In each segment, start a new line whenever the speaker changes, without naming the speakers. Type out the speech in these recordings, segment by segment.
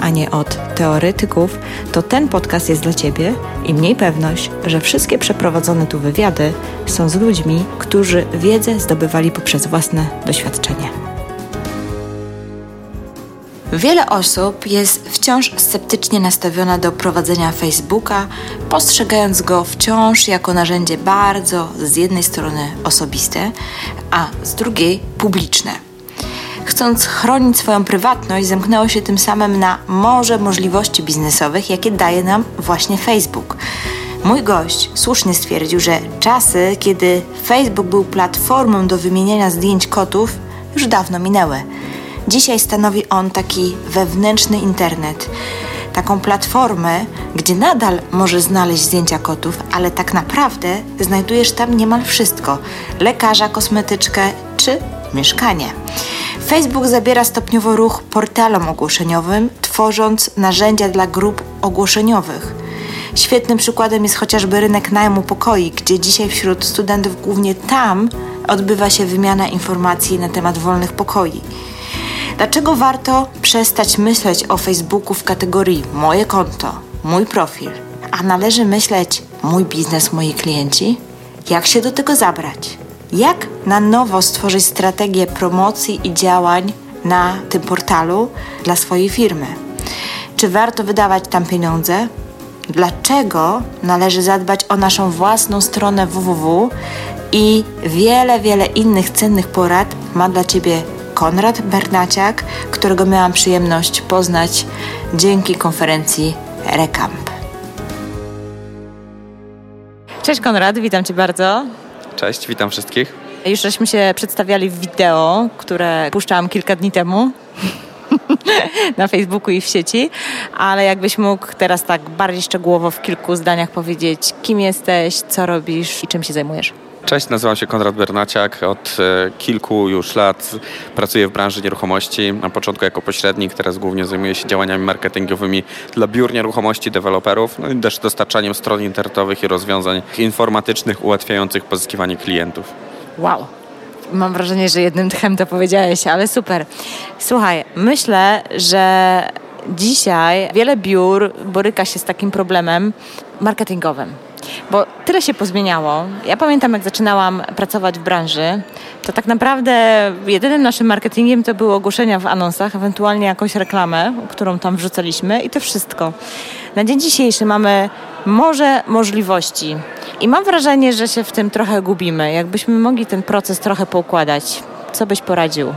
a nie od teoretyków, to ten podcast jest dla Ciebie i mniej pewność, że wszystkie przeprowadzone tu wywiady są z ludźmi, którzy wiedzę zdobywali poprzez własne doświadczenie. Wiele osób jest wciąż sceptycznie nastawiona do prowadzenia Facebooka, postrzegając go wciąż jako narzędzie bardzo z jednej strony osobiste, a z drugiej publiczne. Chcąc chronić swoją prywatność, zamknęło się tym samym na morze możliwości biznesowych, jakie daje nam właśnie Facebook. Mój gość słusznie stwierdził, że czasy, kiedy Facebook był platformą do wymieniania zdjęć kotów, już dawno minęły. Dzisiaj stanowi on taki wewnętrzny internet, taką platformę, gdzie nadal możesz znaleźć zdjęcia kotów, ale tak naprawdę znajdujesz tam niemal wszystko: lekarza, kosmetyczkę czy mieszkanie. Facebook zabiera stopniowo ruch portalom ogłoszeniowym, tworząc narzędzia dla grup ogłoszeniowych. Świetnym przykładem jest chociażby rynek najmu pokoi, gdzie dzisiaj wśród studentów głównie tam odbywa się wymiana informacji na temat wolnych pokoi. Dlaczego warto przestać myśleć o Facebooku w kategorii moje konto, mój profil, a należy myśleć mój biznes, moi klienci? Jak się do tego zabrać? Jak na nowo stworzyć strategię promocji i działań na tym portalu dla swojej firmy? Czy warto wydawać tam pieniądze? Dlaczego należy zadbać o naszą własną stronę www i wiele, wiele innych cennych porad ma dla Ciebie Konrad Bernaciak, którego miałam przyjemność poznać dzięki konferencji Recamp. Cześć Konrad, witam Cię bardzo.
Cześć, witam wszystkich.
Już żeśmy się przedstawiali w wideo, które puszczałam kilka dni temu na Facebooku i w sieci, ale jakbyś mógł teraz tak bardziej szczegółowo w kilku zdaniach powiedzieć, kim jesteś, co robisz i czym się zajmujesz.
Cześć, nazywam się Konrad Bernaciak. Od e, kilku już lat pracuję w branży nieruchomości. Na początku jako pośrednik, teraz głównie zajmuję się działaniami marketingowymi dla biur nieruchomości, deweloperów, no i też dostarczaniem stron internetowych i rozwiązań informatycznych ułatwiających pozyskiwanie klientów.
Wow, mam wrażenie, że jednym tchem to powiedziałeś, ale super. Słuchaj, myślę, że dzisiaj wiele biur boryka się z takim problemem marketingowym bo tyle się pozmieniało. Ja pamiętam, jak zaczynałam pracować w branży, to tak naprawdę jedynym naszym marketingiem to były ogłoszenia w anonsach, ewentualnie jakąś reklamę, którą tam wrzucaliśmy i to wszystko. Na dzień dzisiejszy mamy morze możliwości i mam wrażenie, że się w tym trochę gubimy. Jakbyśmy mogli ten proces trochę poukładać. Co byś poradził?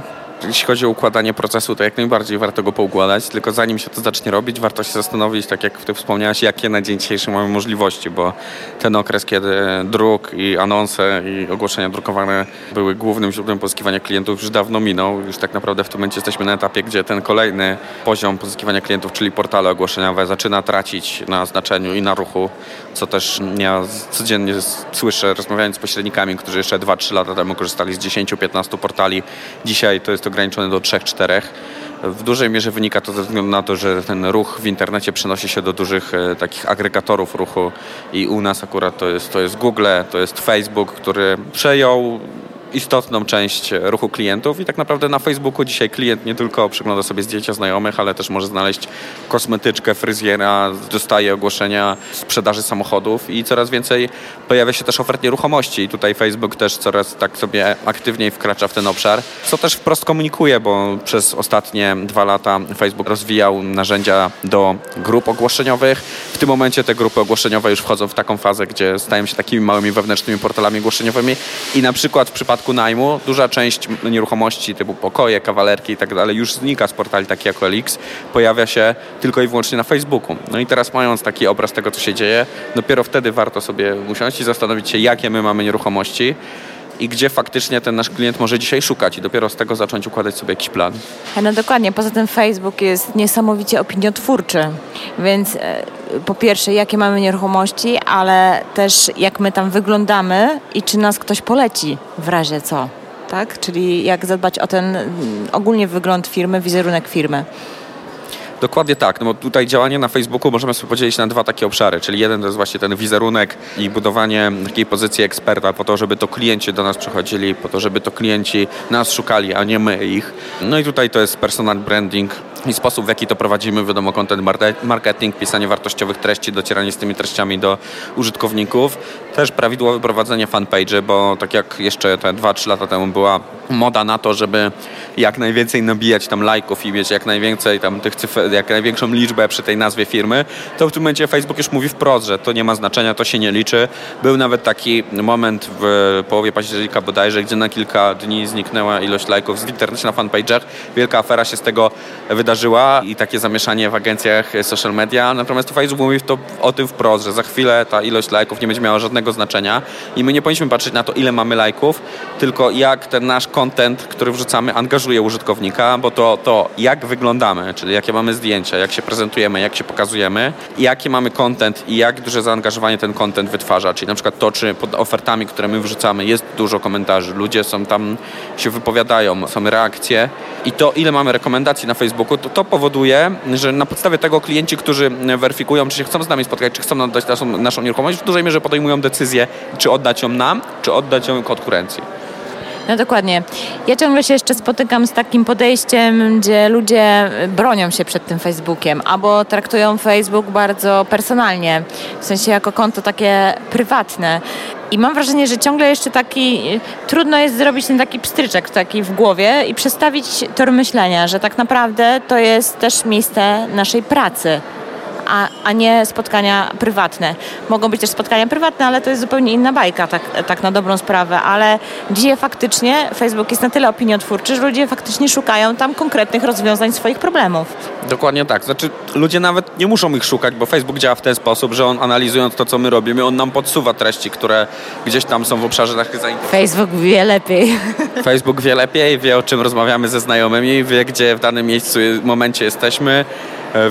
Jeśli chodzi o układanie procesu, to jak najbardziej warto go poukładać, tylko zanim się to zacznie robić, warto się zastanowić, tak jak ty wspomniałaś, jakie na dzień dzisiejszy mamy możliwości, bo ten okres, kiedy druk i anonse i ogłoszenia drukowane były głównym źródłem pozyskiwania klientów, już dawno minął. Już tak naprawdę w tym momencie jesteśmy na etapie, gdzie ten kolejny poziom pozyskiwania klientów, czyli portale ogłoszeniowe, zaczyna tracić na znaczeniu i na ruchu, co też ja codziennie słyszę, rozmawiając z pośrednikami, którzy jeszcze 2-3 lata temu korzystali z 10-15 portali. Dzisiaj to jest to ograniczony do 3-4. W dużej mierze wynika to ze względu na to, że ten ruch w internecie przenosi się do dużych e, takich agregatorów ruchu i u nas akurat to jest, to jest Google, to jest Facebook, który przejął istotną część ruchu klientów. I tak naprawdę na Facebooku dzisiaj klient nie tylko przegląda sobie zdjęcia znajomych, ale też może znaleźć kosmetyczkę, fryzjera, dostaje ogłoszenia sprzedaży samochodów i coraz więcej pojawia się też ofert nieruchomości. I tutaj Facebook też coraz tak sobie aktywniej wkracza w ten obszar, co też wprost komunikuje, bo przez ostatnie dwa lata Facebook rozwijał narzędzia do grup ogłoszeniowych. W tym momencie te grupy ogłoszeniowe już wchodzą w taką fazę, gdzie stają się takimi małymi wewnętrznymi portalami ogłoszeniowymi. I na przykład w przypadku przypadku najmu. Duża część nieruchomości typu pokoje, kawalerki i tak dalej już znika z portali takich jak OLX, pojawia się tylko i wyłącznie na Facebooku. No i teraz mając taki obraz tego, co się dzieje, dopiero wtedy warto sobie usiąść i zastanowić się, jakie my mamy nieruchomości, i gdzie faktycznie ten nasz klient może dzisiaj szukać i dopiero z tego zacząć układać sobie jakiś plan.
No dokładnie, poza tym Facebook jest niesamowicie opiniotwórczy, więc e, po pierwsze jakie mamy nieruchomości, ale też jak my tam wyglądamy i czy nas ktoś poleci w razie co, tak? Czyli jak zadbać o ten mm, ogólnie wygląd firmy, wizerunek firmy.
Dokładnie tak, no bo tutaj działanie na Facebooku możemy sobie podzielić na dwa takie obszary, czyli jeden to jest właśnie ten wizerunek i budowanie takiej pozycji eksperta po to, żeby to klienci do nas przychodzili, po to, żeby to klienci nas szukali, a nie my ich. No i tutaj to jest personal branding, i sposób, w jaki to prowadzimy, wiadomo, content marketing, pisanie wartościowych treści, docieranie z tymi treściami do użytkowników. Też prawidłowe prowadzenie fanpage, bo tak jak jeszcze te 2-3 lata temu była moda na to, żeby jak najwięcej nabijać tam lajków i mieć jak najwięcej tam tych cyfr, jak największą liczbę przy tej nazwie firmy, to w tym momencie Facebook już mówi wprost, że to nie ma znaczenia, to się nie liczy. Był nawet taki moment w połowie października bodajże, gdzie na kilka dni zniknęła ilość lajków w internecie na fanpage'ach. Wielka afera się z tego wydarzyła i takie zamieszanie w agencjach social media. Natomiast Facebook mówi to, o tym wprost, że za chwilę ta ilość lajków nie będzie miała żadnego znaczenia i my nie powinniśmy patrzeć na to, ile mamy lajków, tylko jak ten nasz content, który wrzucamy, angażuje użytkownika, bo to, to jak wyglądamy, czyli jakie mamy zdjęcia, jak się prezentujemy, jak się pokazujemy, jaki mamy content i jak duże zaangażowanie ten content wytwarza, czyli na przykład to, czy pod ofertami, które my wrzucamy, jest dużo komentarzy, ludzie są tam, się wypowiadają, są reakcje. I to, ile mamy rekomendacji na Facebooku, to, to powoduje, że na podstawie tego klienci, którzy weryfikują, czy się chcą z nami spotkać, czy chcą oddać naszą, naszą nieruchomość, w dużej mierze podejmują decyzję, czy oddać ją nam, czy oddać ją konkurencji.
No dokładnie. Ja ciągle się jeszcze spotykam z takim podejściem, gdzie ludzie bronią się przed tym Facebookiem albo traktują Facebook bardzo personalnie, w sensie jako konto takie prywatne. I mam wrażenie, że ciągle jeszcze taki trudno jest zrobić ten taki pstryczek taki w głowie i przestawić tor myślenia, że tak naprawdę to jest też miejsce naszej pracy a, a nie spotkania prywatne. Mogą być też spotkania prywatne, ale to jest zupełnie inna bajka, tak, tak na dobrą sprawę, ale dzisiaj faktycznie Facebook jest na tyle opiniotwórczy, że ludzie faktycznie szukają tam konkretnych rozwiązań swoich problemów.
Dokładnie tak. Znaczy ludzie nawet nie muszą ich szukać, bo Facebook działa w ten sposób, że on analizując to, co my robimy, on nam podsuwa treści, które gdzieś tam są w obszarze naszych zainteresowań.
Facebook wie lepiej.
Facebook wie lepiej, wie o czym rozmawiamy ze znajomymi, wie gdzie w danym miejscu, momencie jesteśmy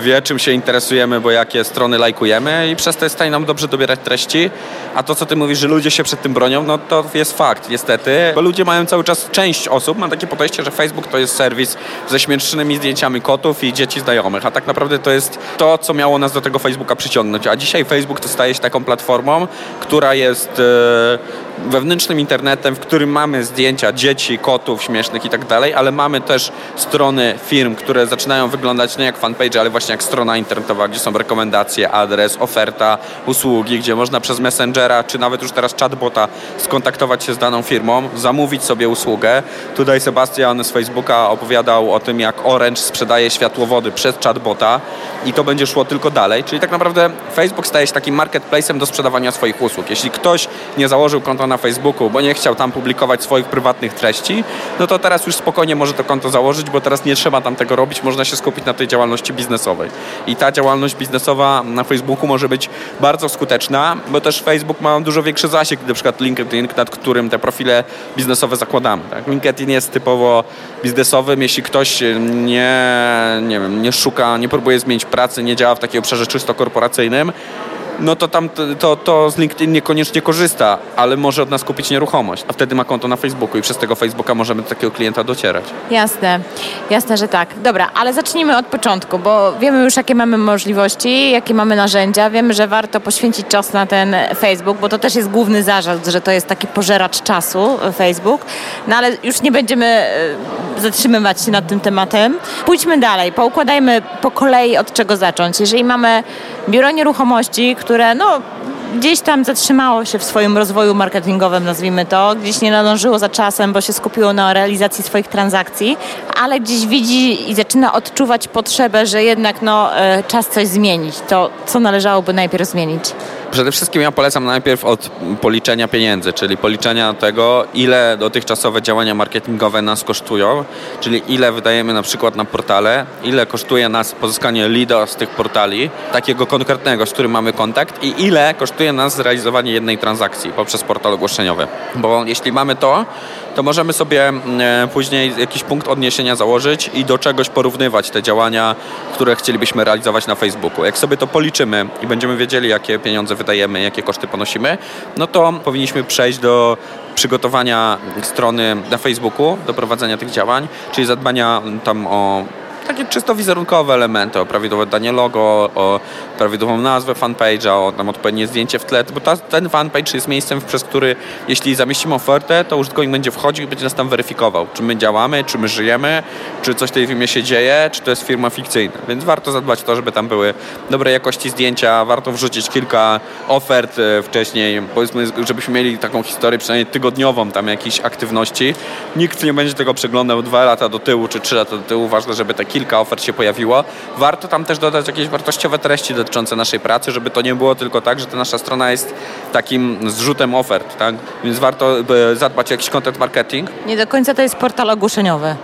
wie, czym się interesujemy, bo jakie strony lajkujemy i przez to jest stanie nam dobrze dobierać treści. A to, co ty mówisz, że ludzie się przed tym bronią, no to jest fakt, niestety. Bo ludzie mają cały czas, część osób ma takie podejście, że Facebook to jest serwis ze śmiesznymi zdjęciami kotów i dzieci znajomych, a tak naprawdę to jest to, co miało nas do tego Facebooka przyciągnąć. A dzisiaj Facebook to staje się taką platformą, która jest e, wewnętrznym internetem, w którym mamy zdjęcia dzieci, kotów śmiesznych i tak dalej, ale mamy też strony firm, które zaczynają wyglądać nie jak fanpage, ale właśnie jak strona internetowa, gdzie są rekomendacje, adres, oferta, usługi, gdzie można przez Messengera, czy nawet już teraz chatbota skontaktować się z daną firmą, zamówić sobie usługę. Tutaj Sebastian z Facebooka opowiadał o tym, jak Orange sprzedaje światłowody przez chatbota i to będzie szło tylko dalej, czyli tak naprawdę Facebook staje się takim marketplacem do sprzedawania swoich usług. Jeśli ktoś nie założył konta na Facebooku, bo nie chciał tam publikować swoich prywatnych treści, no to teraz już spokojnie może to konto założyć, bo teraz nie trzeba tam tego robić, można się skupić na tej działalności biznesowej. I ta działalność biznesowa na Facebooku może być bardzo skuteczna, bo też Facebook ma dużo większy zasięg, na przykład LinkedIn, nad którym te profile biznesowe zakładamy. Tak? LinkedIn jest typowo biznesowym, jeśli ktoś nie, nie, wiem, nie szuka, nie próbuje zmienić pracy, nie działa w takim obszarze czysto korporacyjnym, no to tam to, to z LinkedIn niekoniecznie korzysta, ale może od nas kupić nieruchomość, a wtedy ma konto na Facebooku i przez tego Facebooka możemy do takiego klienta docierać.
Jasne, jasne, że tak. Dobra, ale zacznijmy od początku, bo wiemy już jakie mamy możliwości, jakie mamy narzędzia, wiemy, że warto poświęcić czas na ten Facebook, bo to też jest główny zarzut, że to jest taki pożeracz czasu Facebook, no ale już nie będziemy e, zatrzymywać się nad tym tematem. Pójdźmy dalej, poukładajmy po kolei od czego zacząć. Jeżeli mamy biuro nieruchomości, które no, gdzieś tam zatrzymało się w swoim rozwoju marketingowym, nazwijmy to, gdzieś nie nadążyło za czasem, bo się skupiło na realizacji swoich transakcji, ale gdzieś widzi i zaczyna odczuwać potrzebę, że jednak no, e, czas coś zmienić. To co należałoby najpierw zmienić?
Przede wszystkim ja polecam najpierw od policzenia pieniędzy, czyli policzenia tego, ile dotychczasowe działania marketingowe nas kosztują, czyli ile wydajemy na przykład na portale, ile kosztuje nas pozyskanie leada z tych portali, takiego konkretnego, z którym mamy kontakt i ile kosztuje nas zrealizowanie jednej transakcji poprzez portal ogłoszeniowy. Bo jeśli mamy to, to możemy sobie mm, e, później jakiś punkt odniesienia założyć i do czegoś porównywać te działania, które chcielibyśmy realizować na Facebooku. Jak sobie to policzymy i będziemy wiedzieli, jakie pieniądze wydajemy, jakie koszty ponosimy, no to powinniśmy przejść do przygotowania strony na Facebooku, do prowadzenia tych działań, czyli zadbania tam o takie czysto wizerunkowe elementy, o prawidłowe danie logo, o prawidłową nazwę fanpage'a, o tam odpowiednie zdjęcie w tle, bo ta, ten fanpage jest miejscem, przez który jeśli zamieścimy ofertę, to użytkownik będzie wchodził i będzie nas tam weryfikował, czy my działamy, czy my żyjemy, czy coś w tej firmie się dzieje, czy to jest firma fikcyjna. Więc warto zadbać o to, żeby tam były dobrej jakości zdjęcia, warto wrzucić kilka ofert e, wcześniej, powiedzmy, żebyśmy mieli taką historię przynajmniej tygodniową tam jakiejś aktywności. Nikt nie będzie tego przeglądał dwa lata do tyłu, czy trzy lata do tyłu. Ważne, żeby takie kilka ofert się pojawiło. Warto tam też dodać jakieś wartościowe treści dotyczące naszej pracy, żeby to nie było tylko tak, że ta nasza strona jest takim zrzutem ofert, tak? Więc warto zadbać o jakiś content marketing.
Nie do końca to jest portal ogłoszeniowy.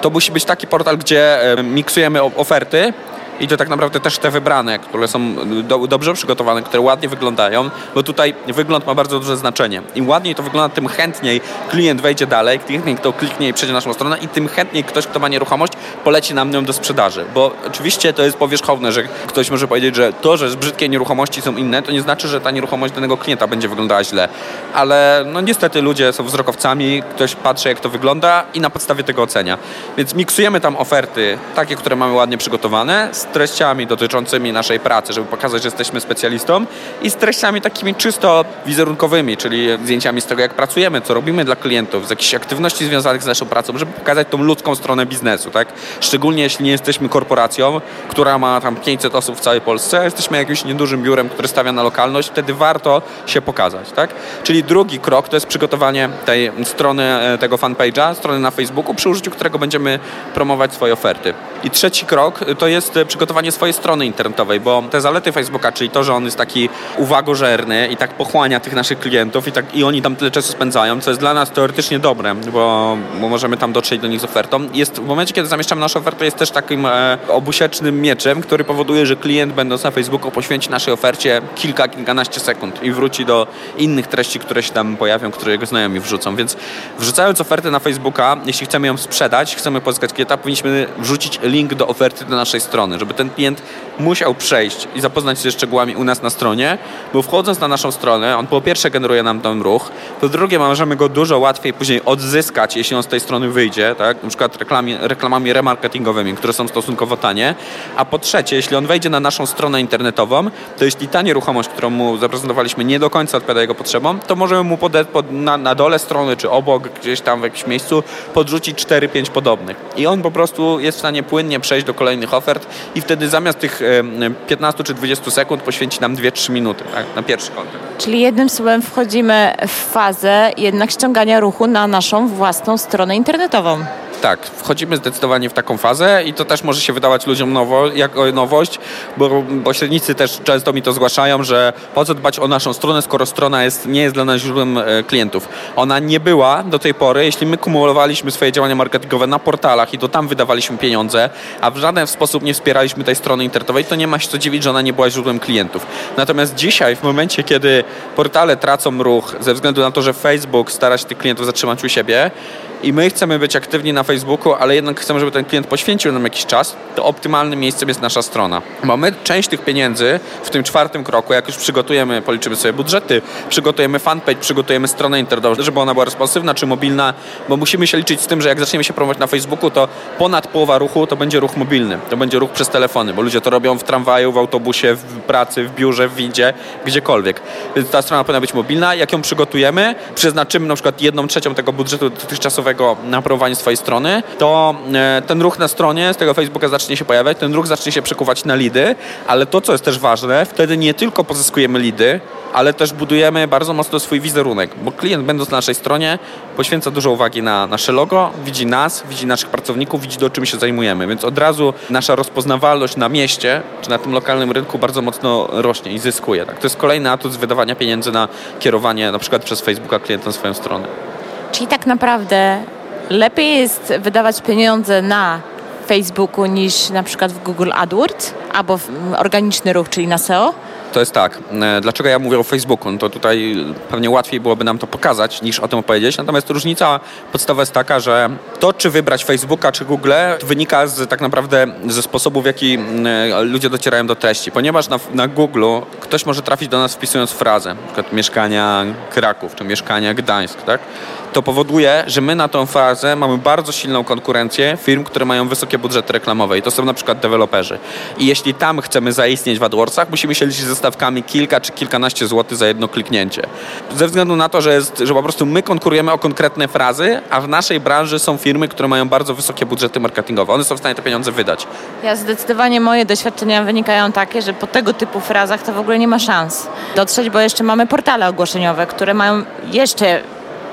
To musi być taki portal, gdzie miksujemy oferty, i to tak naprawdę też te wybrane, które są do, dobrze przygotowane, które ładnie wyglądają, bo tutaj wygląd ma bardzo duże znaczenie. Im ładniej to wygląda, tym chętniej klient wejdzie dalej, chętniej kto kliknie i przejdzie na naszą stronę i tym chętniej ktoś, kto ma nieruchomość, poleci nam nią do sprzedaży. Bo oczywiście to jest powierzchowne, że ktoś może powiedzieć, że to, że brzydkie nieruchomości są inne, to nie znaczy, że ta nieruchomość danego klienta będzie wyglądała źle. Ale no niestety ludzie są wzrokowcami, ktoś patrzy jak to wygląda i na podstawie tego ocenia. Więc miksujemy tam oferty, takie, które mamy ładnie przygotowane, z treściami dotyczącymi naszej pracy, żeby pokazać, że jesteśmy specjalistą i z treściami takimi czysto wizerunkowymi, czyli zdjęciami z tego, jak pracujemy, co robimy dla klientów, z jakichś aktywności związanych z naszą pracą, żeby pokazać tą ludzką stronę biznesu, tak? Szczególnie jeśli nie jesteśmy korporacją, która ma tam 500 osób w całej Polsce, a jesteśmy jakimś niedużym biurem, które stawia na lokalność, wtedy warto się pokazać, tak? Czyli drugi krok to jest przygotowanie tej strony, e, tego fanpage'a, strony na Facebooku, przy użyciu którego będziemy promować swoje oferty. I trzeci krok to jest przygotowanie swojej strony internetowej, bo te zalety Facebooka, czyli to, że on jest taki uwagożerny i tak pochłania tych naszych klientów i, tak, i oni tam tyle czasu spędzają, co jest dla nas teoretycznie dobre, bo, bo możemy tam dotrzeć do nich z ofertą. Jest w momencie, kiedy zamieszczamy naszą ofertę, jest też takim e, obusiecznym mieczem, który powoduje, że klient będąc na Facebooku poświęci naszej ofercie kilka, kilkanaście sekund i wróci do innych treści, które się tam pojawią, które jego znajomi wrzucą. Więc wrzucając ofertę na Facebooka, jeśli chcemy ją sprzedać, chcemy pozyskać klienta, powinniśmy wrzucić link do oferty do naszej strony, żeby ten klient musiał przejść i zapoznać się ze szczegółami u nas na stronie, bo wchodząc na naszą stronę, on po pierwsze generuje nam ten ruch, po drugie możemy go dużo łatwiej później odzyskać, jeśli on z tej strony wyjdzie, tak? na przykład reklamami, remarketingowymi, które są stosunkowo tanie, a po trzecie, jeśli on wejdzie na naszą stronę internetową, to jeśli ta nieruchomość, którą mu zaprezentowaliśmy nie do końca odpowiada jego potrzebom, to możemy mu pode, pod, na, na dole strony, czy obok, gdzieś tam w jakimś miejscu podrzucić 4-5 podobnych. I on po prostu jest w stanie płynnie przejść do kolejnych ofert i wtedy zamiast tych 15 czy 20 sekund poświęci nam 2-3 minuty tak, na pierwszy kontakt.
Czyli jednym słowem wchodzimy w fazę jednak ściągania ruchu na naszą własną stronę internetową
tak, wchodzimy zdecydowanie w taką fazę i to też może się wydawać ludziom nowo, jako nowość, bo pośrednicy też często mi to zgłaszają, że po co dbać o naszą stronę, skoro strona jest, nie jest dla nas źródłem e, klientów. Ona nie była do tej pory, jeśli my kumulowaliśmy swoje działania marketingowe na portalach i to tam wydawaliśmy pieniądze, a w żaden sposób nie wspieraliśmy tej strony internetowej, to nie ma się co dziwić, że ona nie była źródłem klientów. Natomiast dzisiaj, w momencie, kiedy portale tracą ruch ze względu na to, że Facebook stara się tych klientów zatrzymać u siebie, i my chcemy być aktywni na Facebooku, ale jednak chcemy, żeby ten klient poświęcił nam jakiś czas, to optymalnym miejscem jest nasza strona. Bo my część tych pieniędzy w tym czwartym kroku, jak już przygotujemy, policzymy sobie budżety, przygotujemy fanpage, przygotujemy stronę internetową, żeby ona była responsywna czy mobilna, bo musimy się liczyć z tym, że jak zaczniemy się promować na Facebooku, to ponad połowa ruchu to będzie ruch mobilny, to będzie ruch przez telefony, bo ludzie to robią w tramwaju, w autobusie, w pracy, w biurze, w windzie, gdziekolwiek. Więc ta strona powinna być mobilna. Jak ją przygotujemy, przeznaczymy na przykład jedną trzecią tego budżetu dotychczasowego na promowanie swojej strony, to e, ten ruch na stronie z tego Facebooka zacznie się pojawiać, ten ruch zacznie się przekuwać na lidy, ale to, co jest też ważne, wtedy nie tylko pozyskujemy lidy, ale też budujemy bardzo mocno swój wizerunek, bo klient będąc na naszej stronie poświęca dużo uwagi na nasze logo, widzi nas, widzi naszych pracowników, widzi do czym się zajmujemy, więc od razu nasza rozpoznawalność na mieście czy na tym lokalnym rynku bardzo mocno rośnie i zyskuje. Tak? To jest kolejny atut z wydawania pieniędzy na kierowanie na przykład przez Facebooka klienta na swoją stronę.
Czyli tak naprawdę lepiej jest wydawać pieniądze na Facebooku niż na przykład w Google AdWords albo w organiczny ruch, czyli na SEO?
To jest tak. E, dlaczego ja mówię o Facebooku? No to tutaj pewnie łatwiej byłoby nam to pokazać, niż o tym opowiedzieć. Natomiast różnica podstawowa jest taka, że to, czy wybrać Facebooka, czy Google, wynika z, tak naprawdę ze sposobu, w jaki e, ludzie docierają do treści. Ponieważ na, na Google ktoś może trafić do nas wpisując frazę, przykład mieszkania Kraków, czy mieszkania Gdańsk, tak? To powoduje, że my na tą fazę mamy bardzo silną konkurencję firm, które mają wysokie budżety reklamowe i to są na przykład deweloperzy. I jeśli tam chcemy zaistnieć w AdWordsach, musimy się liczyć ze stawkami kilka czy kilkanaście złotych za jedno kliknięcie. Ze względu na to, że, jest, że po prostu my konkurujemy o konkretne frazy, a w naszej branży są firmy, które mają bardzo wysokie budżety marketingowe. One są w stanie te pieniądze wydać.
Ja zdecydowanie moje doświadczenia wynikają takie, że po tego typu frazach to w ogóle nie ma szans dotrzeć, bo jeszcze mamy portale ogłoszeniowe, które mają jeszcze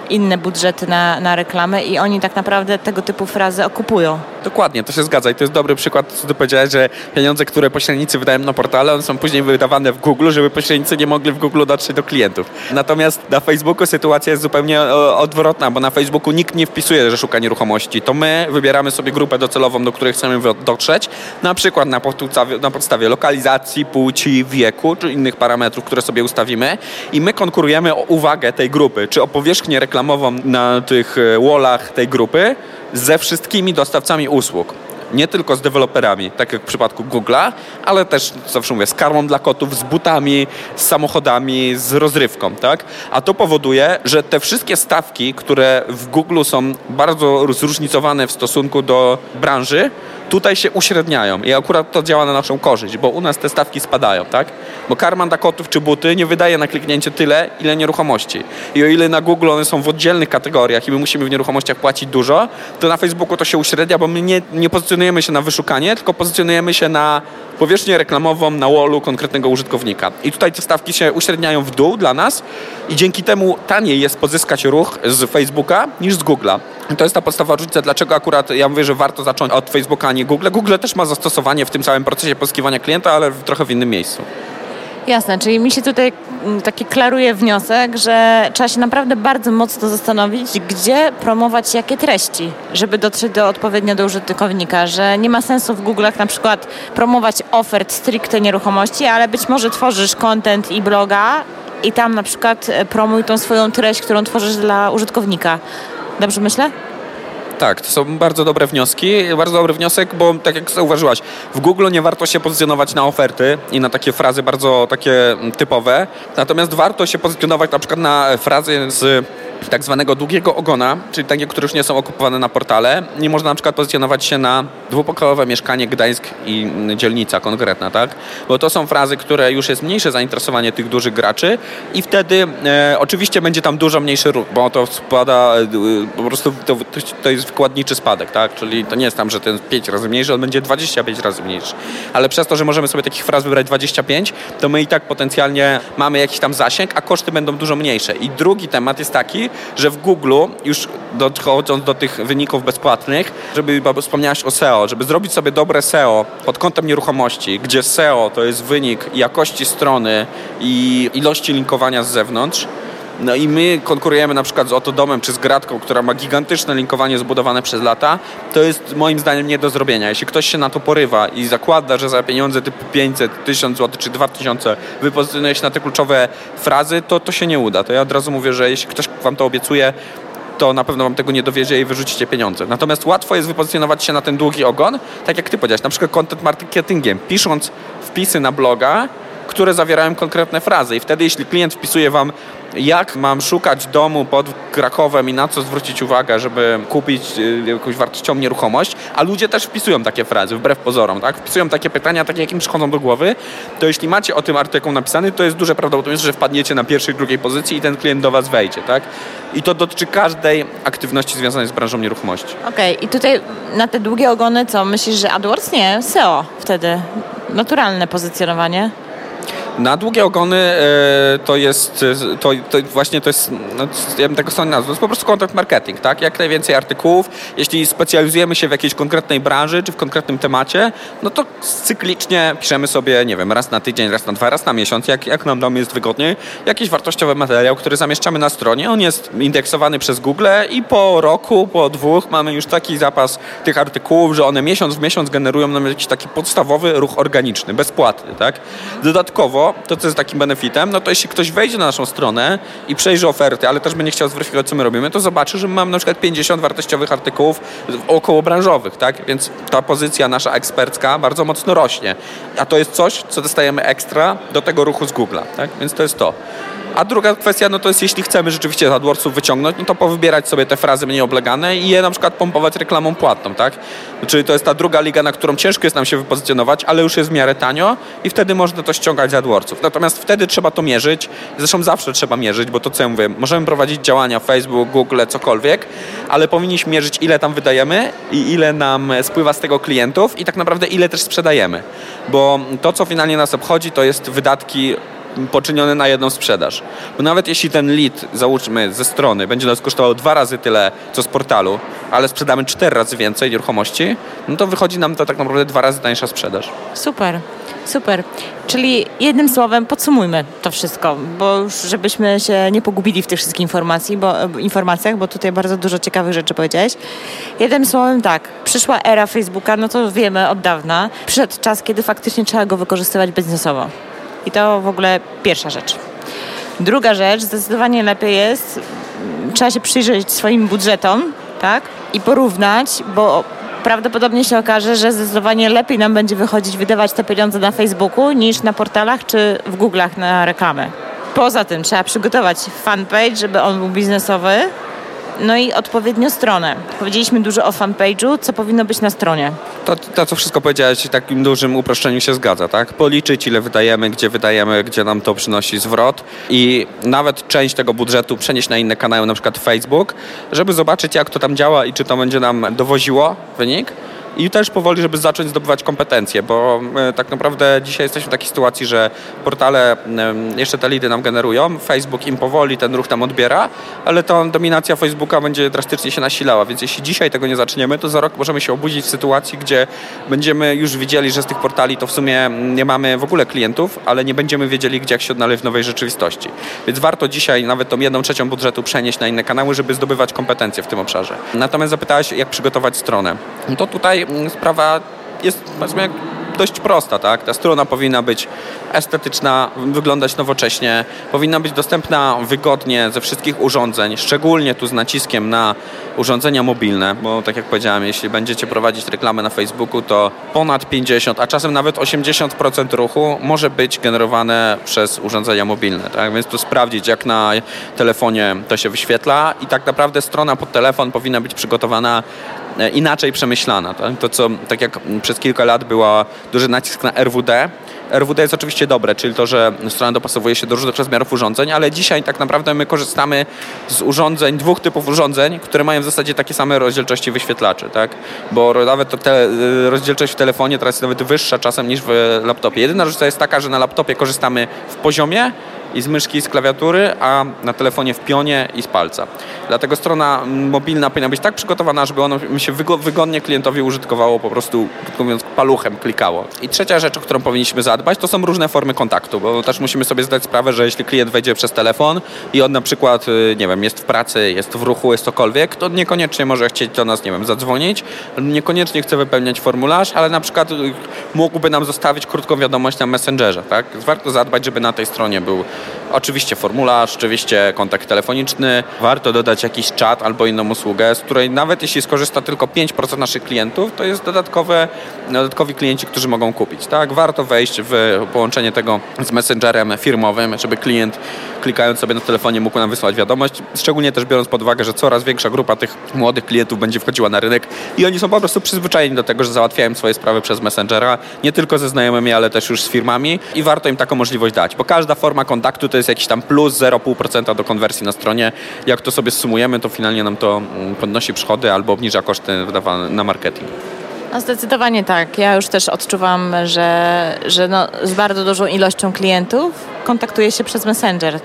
inne budżety na, na reklamę i oni tak naprawdę tego typu frazy okupują.
Dokładnie, to się zgadza i to jest dobry przykład, co ty powiedziałeś, że pieniądze, które pośrednicy wydają na portale, one są później wydawane w Google, żeby pośrednicy nie mogli w Google dotrzeć do klientów. Natomiast na Facebooku sytuacja jest zupełnie e, odwrotna, bo na Facebooku nikt nie wpisuje, że szuka nieruchomości. To my wybieramy sobie grupę docelową, do której chcemy dotrzeć, na przykład na podstawie, na podstawie lokalizacji, płci, wieku, czy innych parametrów, które sobie ustawimy i my konkurujemy o uwagę tej grupy, czy o powierzchnię reklamową na tych e, wallach tej grupy, ze wszystkimi dostawcami usług nie tylko z deweloperami, tak jak w przypadku Google'a, ale też, zawsze mówię, z karmą dla kotów, z butami, z samochodami, z rozrywką, tak? A to powoduje, że te wszystkie stawki, które w Google są bardzo zróżnicowane w stosunku do branży, tutaj się uśredniają i akurat to działa na naszą korzyść, bo u nas te stawki spadają, tak? Bo karman dla kotów czy buty nie wydaje na kliknięcie tyle, ile nieruchomości. I o ile na Google one są w oddzielnych kategoriach i my musimy w nieruchomościach płacić dużo, to na Facebooku to się uśrednia, bo my nie, nie pozycjonujemy się na wyszukanie, tylko pozycjonujemy się na powierzchnię reklamową na wallu konkretnego użytkownika. I tutaj te stawki się uśredniają w dół dla nas i dzięki temu taniej jest pozyskać ruch z Facebooka niż z Google'a. To jest ta podstawowa różnica, dlaczego akurat ja mówię, że warto zacząć od Facebooka, a nie Google. Google też ma zastosowanie w tym całym procesie pozyskiwania klienta, ale trochę w innym miejscu.
Jasne, czyli mi się tutaj mm, taki klaruje wniosek, że trzeba się naprawdę bardzo mocno zastanowić, gdzie promować jakie treści, żeby dotrzeć do odpowiednio do użytkownika, że nie ma sensu w Google'ach na przykład promować ofert stricte nieruchomości, ale być może tworzysz content i bloga i tam na przykład e, promuj tą swoją treść, którą tworzysz dla użytkownika. Dobrze myślę?
Tak, to są bardzo dobre wnioski. Bardzo dobry wniosek, bo tak jak zauważyłaś, w Google nie warto się pozycjonować na oferty i na takie frazy bardzo takie typowe. Natomiast warto się pozycjonować na przykład na frazy z tak zwanego długiego ogona, czyli takie, które już nie są okupowane na portale. Nie można na przykład pozycjonować się na dwupokojowe mieszkanie Gdańsk i dzielnica konkretna, tak? Bo to są frazy, które już jest mniejsze zainteresowanie tych dużych graczy i wtedy e, oczywiście będzie tam dużo mniejszy ruch, bo to spada, e, po prostu to, to jest wkładniczy spadek, tak? Czyli to nie jest tam, że ten 5 razy mniejszy, on będzie 25 razy mniejszy. Ale przez to, że możemy sobie takich fraz wybrać 25, to my i tak potencjalnie mamy jakiś tam zasięg, a koszty będą dużo mniejsze. I drugi temat jest taki, że w Google, już dochodząc do tych wyników bezpłatnych, żeby, bo wspomniałaś o SEO, żeby zrobić sobie dobre SEO pod kątem nieruchomości, gdzie SEO to jest wynik jakości strony i ilości linkowania z zewnątrz, no i my konkurujemy na przykład z Otodomem czy z Gratką, która ma gigantyczne linkowanie zbudowane przez lata, to jest moim zdaniem nie do zrobienia. Jeśli ktoś się na to porywa i zakłada, że za pieniądze typu 500, 1000 zł czy 2000 wypozycjonuje się na te kluczowe frazy, to to się nie uda. To ja od razu mówię, że jeśli ktoś wam to obiecuje, to na pewno wam tego nie dowiezie i wyrzucicie pieniądze. Natomiast łatwo jest wypozycjonować się na ten długi ogon, tak jak ty powiedziałeś, na przykład content marketingiem, pisząc wpisy na bloga, które zawierają konkretne frazy i wtedy jeśli klient wpisuje wam jak mam szukać domu pod Krakowem i na co zwrócić uwagę, żeby kupić y, jakąś wartościową nieruchomość, a ludzie też wpisują takie frazy, wbrew pozorom, tak? Wpisują takie pytania, takie jak im przychodzą do głowy, to jeśli macie o tym artykuł napisany, to jest duże prawdopodobieństwo, że wpadniecie na pierwszej, drugiej pozycji i ten klient do Was wejdzie, tak? I to dotyczy każdej aktywności związanej z branżą nieruchomości.
Okej, okay. i tutaj na te długie ogony co? Myślisz, że AdWords? Nie, SEO wtedy. Naturalne pozycjonowanie.
Na długie ogony e, to jest, to, to właśnie to jest, no, ja bym tego stronę nazwał, to jest po prostu content marketing, tak? Jak najwięcej artykułów, jeśli specjalizujemy się w jakiejś konkretnej branży czy w konkretnym temacie, no to cyklicznie piszemy sobie, nie wiem, raz na tydzień, raz na dwa, raz na miesiąc, jak, jak nam dom jest wygodniej, jakiś wartościowy materiał, który zamieszczamy na stronie, on jest indeksowany przez Google i po roku, po dwóch mamy już taki zapas tych artykułów, że one miesiąc w miesiąc generują nam jakiś taki podstawowy ruch organiczny, bezpłatny, tak? Dodatkowo to co jest takim benefitem, no to jeśli ktoś wejdzie na naszą stronę i przejrzy oferty, ale też będzie chciał zweryfikować, co my robimy, to zobaczy, że mamy na przykład 50 wartościowych artykułów około branżowych, tak? Więc ta pozycja nasza ekspercka bardzo mocno rośnie. A to jest coś, co dostajemy ekstra do tego ruchu z Google'a, tak? Więc to jest to. A druga kwestia, no to jest jeśli chcemy rzeczywiście z AdWordsów wyciągnąć, no to powybierać sobie te frazy mniej oblegane i je na przykład pompować reklamą płatną, tak? Czyli to jest ta druga liga, na którą ciężko jest nam się wypozycjonować, ale już jest w miarę tanio i wtedy można to ściągać z AdWordsów. Natomiast wtedy trzeba to mierzyć, zresztą zawsze trzeba mierzyć, bo to co ja mówię, możemy prowadzić działania Facebook, Google, cokolwiek, ale powinniśmy mierzyć ile tam wydajemy i ile nam spływa z tego klientów i tak naprawdę ile też sprzedajemy. Bo to, co finalnie nas obchodzi, to jest wydatki poczynione na jedną sprzedaż. Bo nawet jeśli ten lead, załóżmy, ze strony będzie nas kosztował dwa razy tyle, co z portalu, ale sprzedamy cztery razy więcej nieruchomości, no to wychodzi nam to tak naprawdę dwa razy tańsza sprzedaż.
Super. Super. Czyli jednym słowem podsumujmy to wszystko, bo już żebyśmy się nie pogubili w tych wszystkich informacji, bo, informacjach, bo tutaj bardzo dużo ciekawych rzeczy powiedziałeś. Jednym słowem tak, przyszła era Facebooka, no to wiemy od dawna. Przyszedł czas, kiedy faktycznie trzeba go wykorzystywać biznesowo. I to w ogóle pierwsza rzecz. Druga rzecz, zdecydowanie lepiej jest, trzeba się przyjrzeć swoim budżetom, tak? I porównać, bo prawdopodobnie się okaże, że zdecydowanie lepiej nam będzie wychodzić wydawać te pieniądze na Facebooku niż na portalach czy w Google'ach na reklamę. Poza tym trzeba przygotować fanpage, żeby on był biznesowy, no i odpowiednio stronę. Powiedzieliśmy dużo o fanpage'u, co powinno być na stronie.
To, to, co wszystko powiedziałeś, w takim dużym uproszczeniu się zgadza, tak? Policzyć, ile wydajemy, gdzie wydajemy, gdzie nam to przynosi zwrot i nawet część tego budżetu przenieść na inne kanały, na przykład Facebook, żeby zobaczyć, jak to tam działa i czy to będzie nam dowoziło wynik i też powoli, żeby zacząć zdobywać kompetencje, bo e, tak naprawdę dzisiaj jesteśmy w takiej sytuacji, że portale jeszcze te lidy nam generują, Facebook im powoli ten ruch tam odbiera, ale ta dominacja Facebooka będzie drastycznie się nasilała, więc jeśli dzisiaj tego nie zaczniemy, to za rok możemy się obudzić w sytuacji, gdzie będziemy już widzieli, że z tych portali to w sumie nie mamy w ogóle klientów, ale nie będziemy wiedzieli, gdzie jak się odnaleźć w nowej rzeczywistości. Więc warto dzisiaj nawet tą jedną trzecią budżetu przenieść na inne kanały, żeby zdobywać kompetencje w tym obszarze. Natomiast zapytałeś, jak przygotować stronę. No to tutaj Mm, sprawa jest powiedzmy dość prosta, tak? Ta strona powinna być estetyczna, wyglądać nowocześnie, powinna być dostępna wygodnie ze wszystkich urządzeń, szczególnie tu z naciskiem na urządzenia mobilne, bo tak jak powiedziałem, jeśli będziecie prowadzić reklamę na Facebooku, to ponad 50, a czasem nawet 80% ruchu może być generowane przez urządzenia mobilne, tak? Więc tu sprawdzić, jak na telefonie to się wyświetla i tak naprawdę strona pod telefon powinna być przygotowana inaczej przemyślana. Tak? To, co tak jak przez kilka lat była duży nacisk na RWD, RWD jest oczywiście dobre, czyli to, że strona dopasowuje się do różnych rozmiarów urządzeń, ale dzisiaj tak naprawdę my korzystamy z urządzeń, dwóch typów urządzeń, które mają w zasadzie takie same rozdzielczości wyświetlaczy, tak? Bo nawet to te, y, rozdzielczość w telefonie teraz jest nawet wyższa czasem niż w laptopie. Jedyna różnica jest taka, że na laptopie korzystamy w poziomie, i z myszki i z klawiatury, a na telefonie w pionie i z palca. Dlatego strona mobilna powinna być tak przygotowana, żeby ono się wygodnie klientowi użytkowało, po prostu, mówiąc, paluchem klikało. I trzecia rzecz, o którą powinniśmy zadbać, to są różne formy kontaktu, bo też musimy sobie zdać sprawę, że jeśli klient wejdzie przez telefon i on na przykład, y, nie wiem, jest w pracy, jest w ruchu, jest cokolwiek, to niekoniecznie może chcieć do nas, nie wiem, zadzwonić, niekoniecznie chce wypełniać formularz, ale na przykład y, mógłby nam zostawić krótką wiadomość na Messengerze, tak? Warto zadbać, żeby na tej stronie był Oczywiście formularz, oczywiście kontakt telefoniczny. Warto dodać jakiś czat albo inną usługę, z której nawet jeśli skorzysta tylko 5% naszych klientów, to jest dodatkowe, dodatkowi klienci, którzy mogą kupić. Tak? Warto wejść w połączenie tego z messengerem firmowym, żeby klient klikając sobie na telefonie mógł nam wysłać wiadomość, szczególnie też biorąc pod uwagę, że coraz większa grupa tych młodych klientów będzie wchodziła na rynek i oni są po prostu przyzwyczajeni do tego, że załatwiają swoje sprawy przez Messengera, nie tylko ze znajomymi, ale też już z firmami i warto im taką możliwość dać, bo każda forma kontaktu to jest jakiś tam plus 0,5% do konwersji na stronie. Jak to sobie sumujemy, to finalnie nam to mm, podnosi przychody albo obniża koszty wydawane na marketing.
No zdecydowanie tak. Ja już też odczuwam, że, że no, z bardzo dużą ilością klientów kontaktuję się przez Messenger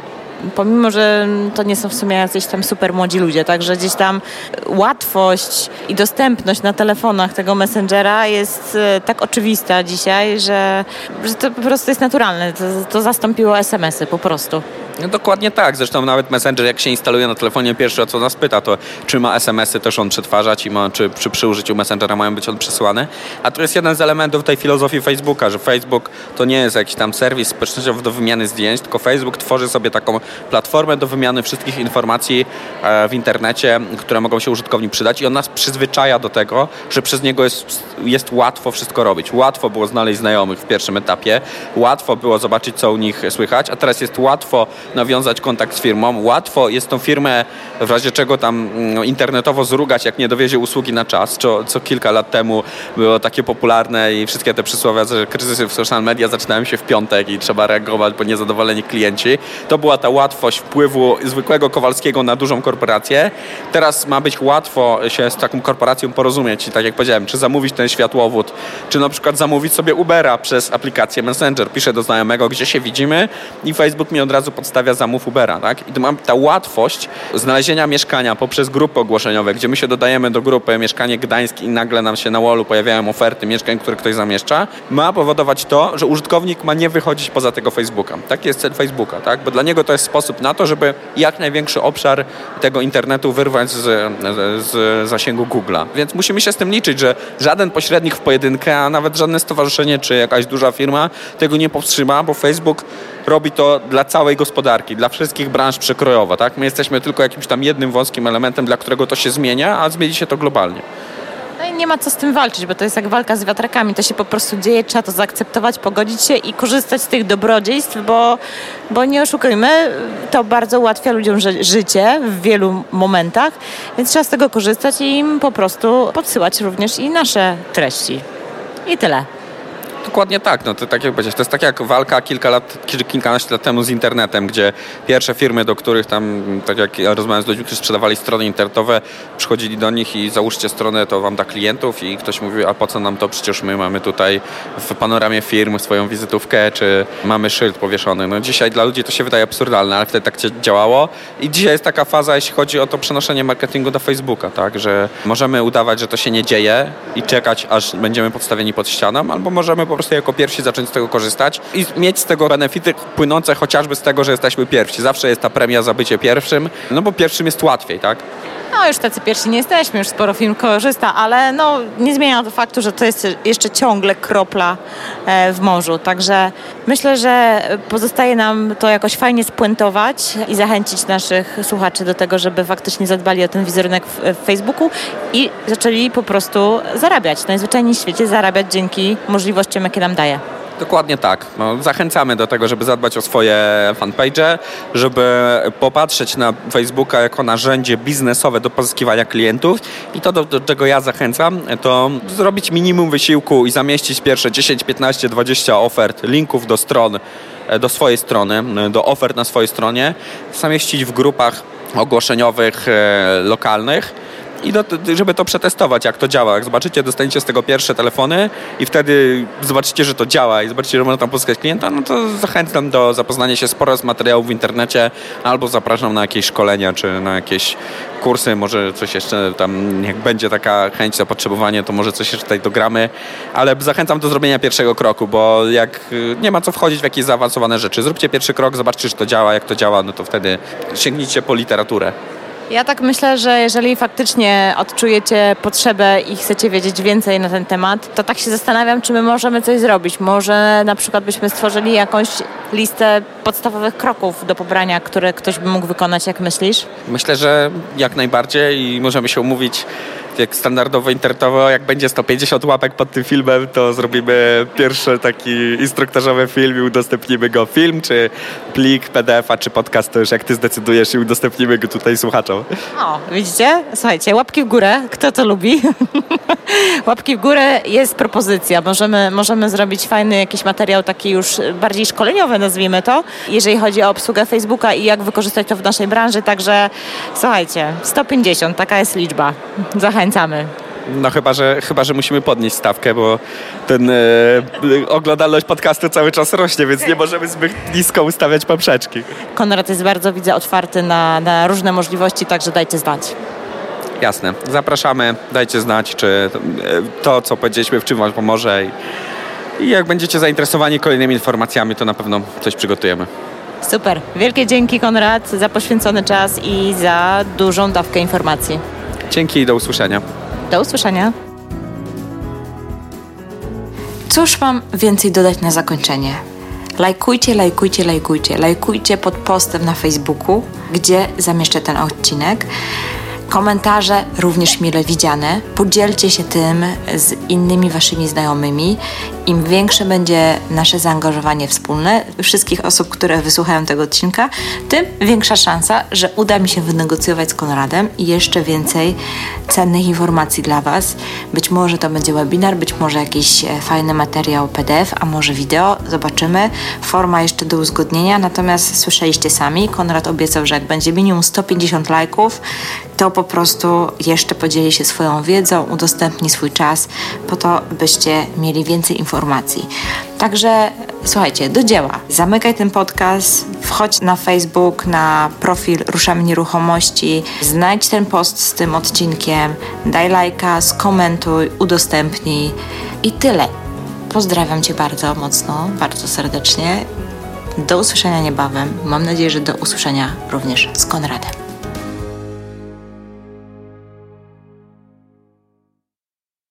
pomimo, że to nie są w sumie jacyś tam super młodzi ludzie, także gdzieś tam łatwość i dostępność na telefonach tego Messengera jest e, tak oczywista dzisiaj, że, że to po prostu jest naturalne. To, to zastąpiło SMS-y po prostu.
No dokładnie tak. Zresztą nawet Messenger, jak się instaluje na telefonie, pierwsze o co nas pyta, to czy ma SMS-y też on przetwarzać i ma, czy, czy przy użyciu Messengera mają być on przesyłane. A to jest jeden z elementów tej filozofii Facebooka, że Facebook to nie jest jakiś tam serwis społecznościowy do wymiany zdjęć, tylko Facebook tworzy sobie taką platformę do wymiany wszystkich informacji e, w internecie, które mogą się użytkownik przydać i on nas przyzwyczaja do tego, że przez niego jest, jest łatwo wszystko robić. Łatwo było znaleźć znajomych w pierwszym etapie, łatwo było zobaczyć, co u nich słychać, a teraz jest łatwo nawiązać kontakt z firmą. Łatwo jest tą firmę w razie czego tam no, internetowo zrugać, jak nie dowiezie usługi na czas, co, co kilka lat temu było takie popularne i wszystkie te przysłowia, że kryzysy w social media zaczynają się w piątek i trzeba reagować, bo niezadowoleni klienci. To była ta łatwość wpływu zwykłego Kowalskiego na dużą korporację. Teraz ma być łatwo się z taką korporacją porozumieć i tak jak powiedziałem, czy zamówić ten światłowód, czy na przykład zamówić sobie Ubera przez aplikację Messenger. Piszę do znajomego, gdzie się widzimy i Facebook mi od razu podstawia stawia zamów Ubera, tak? I mam ta łatwość znalezienia mieszkania poprzez grupy ogłoszeniowe, gdzie my się dodajemy do grupy mieszkanie Gdańsk i nagle nam się na wallu pojawiają oferty mieszkań, które ktoś zamieszcza, ma powodować to, że użytkownik ma nie wychodzić poza tego Facebooka. Tak jest cel Facebooka, tak? Bo dla niego to jest sposób na to, żeby jak największy obszar tego internetu wyrwać z, z, z zasięgu Google'a. Więc musimy się z tym liczyć, że żaden pośrednik w pojedynkę, a nawet żadne stowarzyszenie czy jakaś duża firma tego nie powstrzyma, bo Facebook robi to dla całej gospodarki, dla wszystkich branż przekrojowo. Tak? My jesteśmy tylko jakimś tam jednym wąskim elementem, dla którego to się zmienia, a zmieni się to globalnie.
No i nie ma co z tym walczyć, bo to jest jak walka z wiatrakami. To się po prostu dzieje, trzeba to zaakceptować, pogodzić się i korzystać z tych dobrodziejstw, bo, bo nie oszukujmy, to bardzo ułatwia ludziom ży życie w wielu momentach, więc trzeba z tego korzystać i im po prostu podsyłać również i nasze treści. I tyle.
Dokładnie tak. No to tak jak powiedzieć, to jest tak jak walka kilka lat, kilkanaście lat temu z internetem, gdzie pierwsze firmy, do których tam, tak jak ja rozmawiam z ludźmi, którzy sprzedawali strony internetowe, przychodzili do nich i załóżcie stronę, to wam da klientów i ktoś mówi, a po co nam to? Przecież my mamy tutaj w panoramie firm swoją wizytówkę, czy mamy szyld powieszony. No dzisiaj dla ludzi to się wydaje absurdalne, ale wtedy tak działało i dzisiaj jest taka faza, jeśli chodzi o to przenoszenie marketingu do Facebooka, tak, że możemy udawać, że to się nie dzieje i czekać, aż będziemy podstawieni pod ścianą, albo możemy po prostu jako pierwsi zacząć z tego korzystać i mieć z tego benefity płynące chociażby z tego, że jesteśmy pierwsi. Zawsze jest ta premia za bycie pierwszym, no bo pierwszym jest łatwiej, tak?
No już tacy pierwsi nie jesteśmy, już sporo firm korzysta, ale no nie zmienia to faktu, że to jest jeszcze ciągle kropla e, w morzu. Także myślę, że pozostaje nam to jakoś fajnie spuentować i zachęcić naszych słuchaczy do tego, żeby faktycznie zadbali o ten wizerunek w Facebooku i zaczęli po prostu zarabiać. Najzwyczajniej w świecie zarabiać dzięki możliwościom, jakie nam daje.
Dokładnie tak. No, zachęcamy do tego, żeby zadbać o swoje fanpage, żeby popatrzeć na Facebooka jako narzędzie biznesowe do pozyskiwania klientów i to, do, do czego ja zachęcam, to zrobić minimum wysiłku i zamieścić pierwsze 10, 15, 20 ofert, linków do stron, e, do swojej strony, do ofert na swojej stronie, zamieścić w grupach ogłoszeniowych e, lokalnych i do, żeby to przetestować, jak to działa. Jak zobaczycie, dostaniecie z tego pierwsze telefony i wtedy zobaczycie, że to działa i zobaczycie, że można tam pozyskać klienta, no to zachęcam do zapoznania się sporo z materiałów w internecie albo zapraszam na jakieś szkolenia czy na jakieś kursy, może coś jeszcze tam, jak będzie taka chęć, zapotrzebowanie, to może coś jeszcze tutaj dogramy, ale zachęcam do zrobienia pierwszego kroku, bo jak y, nie ma co wchodzić w jakieś zaawansowane rzeczy, zróbcie pierwszy krok, zobaczcie, czy to działa, jak to działa, no to wtedy sięgnijcie po literaturę.
Ja tak myślę, że jeżeli faktycznie odczujecie potrzebę i chcecie wiedzieć więcej na ten temat, to tak się zastanawiam, czy my możemy coś zrobić. Może na przykład byśmy stworzyli jakąś listę podstawowych kroków do pobrania, które ktoś by mógł wykonać, jak myślisz?
Myślę, że jak najbardziej i możemy się umówić jak standardowo internetowo, jak będzie 150 łapek pod tym filmem, to zrobimy pierwszy taki instruktażowy film i udostępnimy go film, czy plik PDF-a, czy podcast, to już jak ty zdecydujesz i udostępnimy go tutaj słuchaczom.
O, widzicie? Słuchajcie, łapki w górę, kto to lubi? łapki w górę jest propozycja. Możemy, możemy zrobić fajny jakiś materiał taki już bardziej szkoleniowy, nazwijmy to, jeżeli chodzi o obsługę Facebooka i jak wykorzystać to w naszej branży, także słuchajcie, 150, taka jest liczba. Zachęcamy.
No chyba, że, chyba, że musimy podnieść stawkę, bo ten e, oglądalność podcastu cały czas rośnie, więc nie możemy zbyt nisko ustawiać poprzeczki.
Konrad jest bardzo, widzę, otwarty na, na różne możliwości, także dajcie znać.
Jasne. Zapraszamy, dajcie znać, czy to, co powiedzieliśmy, w czym Wam pomoże. I, I jak będziecie zainteresowani kolejnymi informacjami, to na pewno coś przygotujemy.
Super. Wielkie dzięki, Konrad, za poświęcony czas i za dużą dawkę informacji.
Dzięki i do usłyszenia.
Do usłyszenia. Cóż mam więcej dodać na zakończenie? Lajkujcie, lajkujcie, lajkujcie. Lajkujcie pod postem na Facebooku, gdzie zamieszczę ten odcinek. Komentarze również mile widziane. Podzielcie się tym z innymi waszymi znajomymi. Im większe będzie nasze zaangażowanie wspólne wszystkich osób, które wysłuchają tego odcinka, tym większa szansa, że uda mi się wynegocjować z Konradem i jeszcze więcej cennych informacji dla Was. Być może to będzie webinar, być może jakiś e, fajny materiał PDF, a może wideo. Zobaczymy. Forma jeszcze do uzgodnienia, natomiast słyszeliście sami, Konrad obiecał, że jak będzie minimum 150 lajków, to po prostu jeszcze podzieli się swoją wiedzą, udostępni swój czas po to, byście mieli więcej informacji. Także słuchajcie, do dzieła. Zamykaj ten podcast, wchodź na Facebook, na profil Ruszamy Nieruchomości, znajdź ten post z tym odcinkiem, daj lajka, skomentuj, udostępnij i tyle. Pozdrawiam Cię bardzo mocno, bardzo serdecznie. Do usłyszenia niebawem. Mam nadzieję, że do usłyszenia również z Konradem.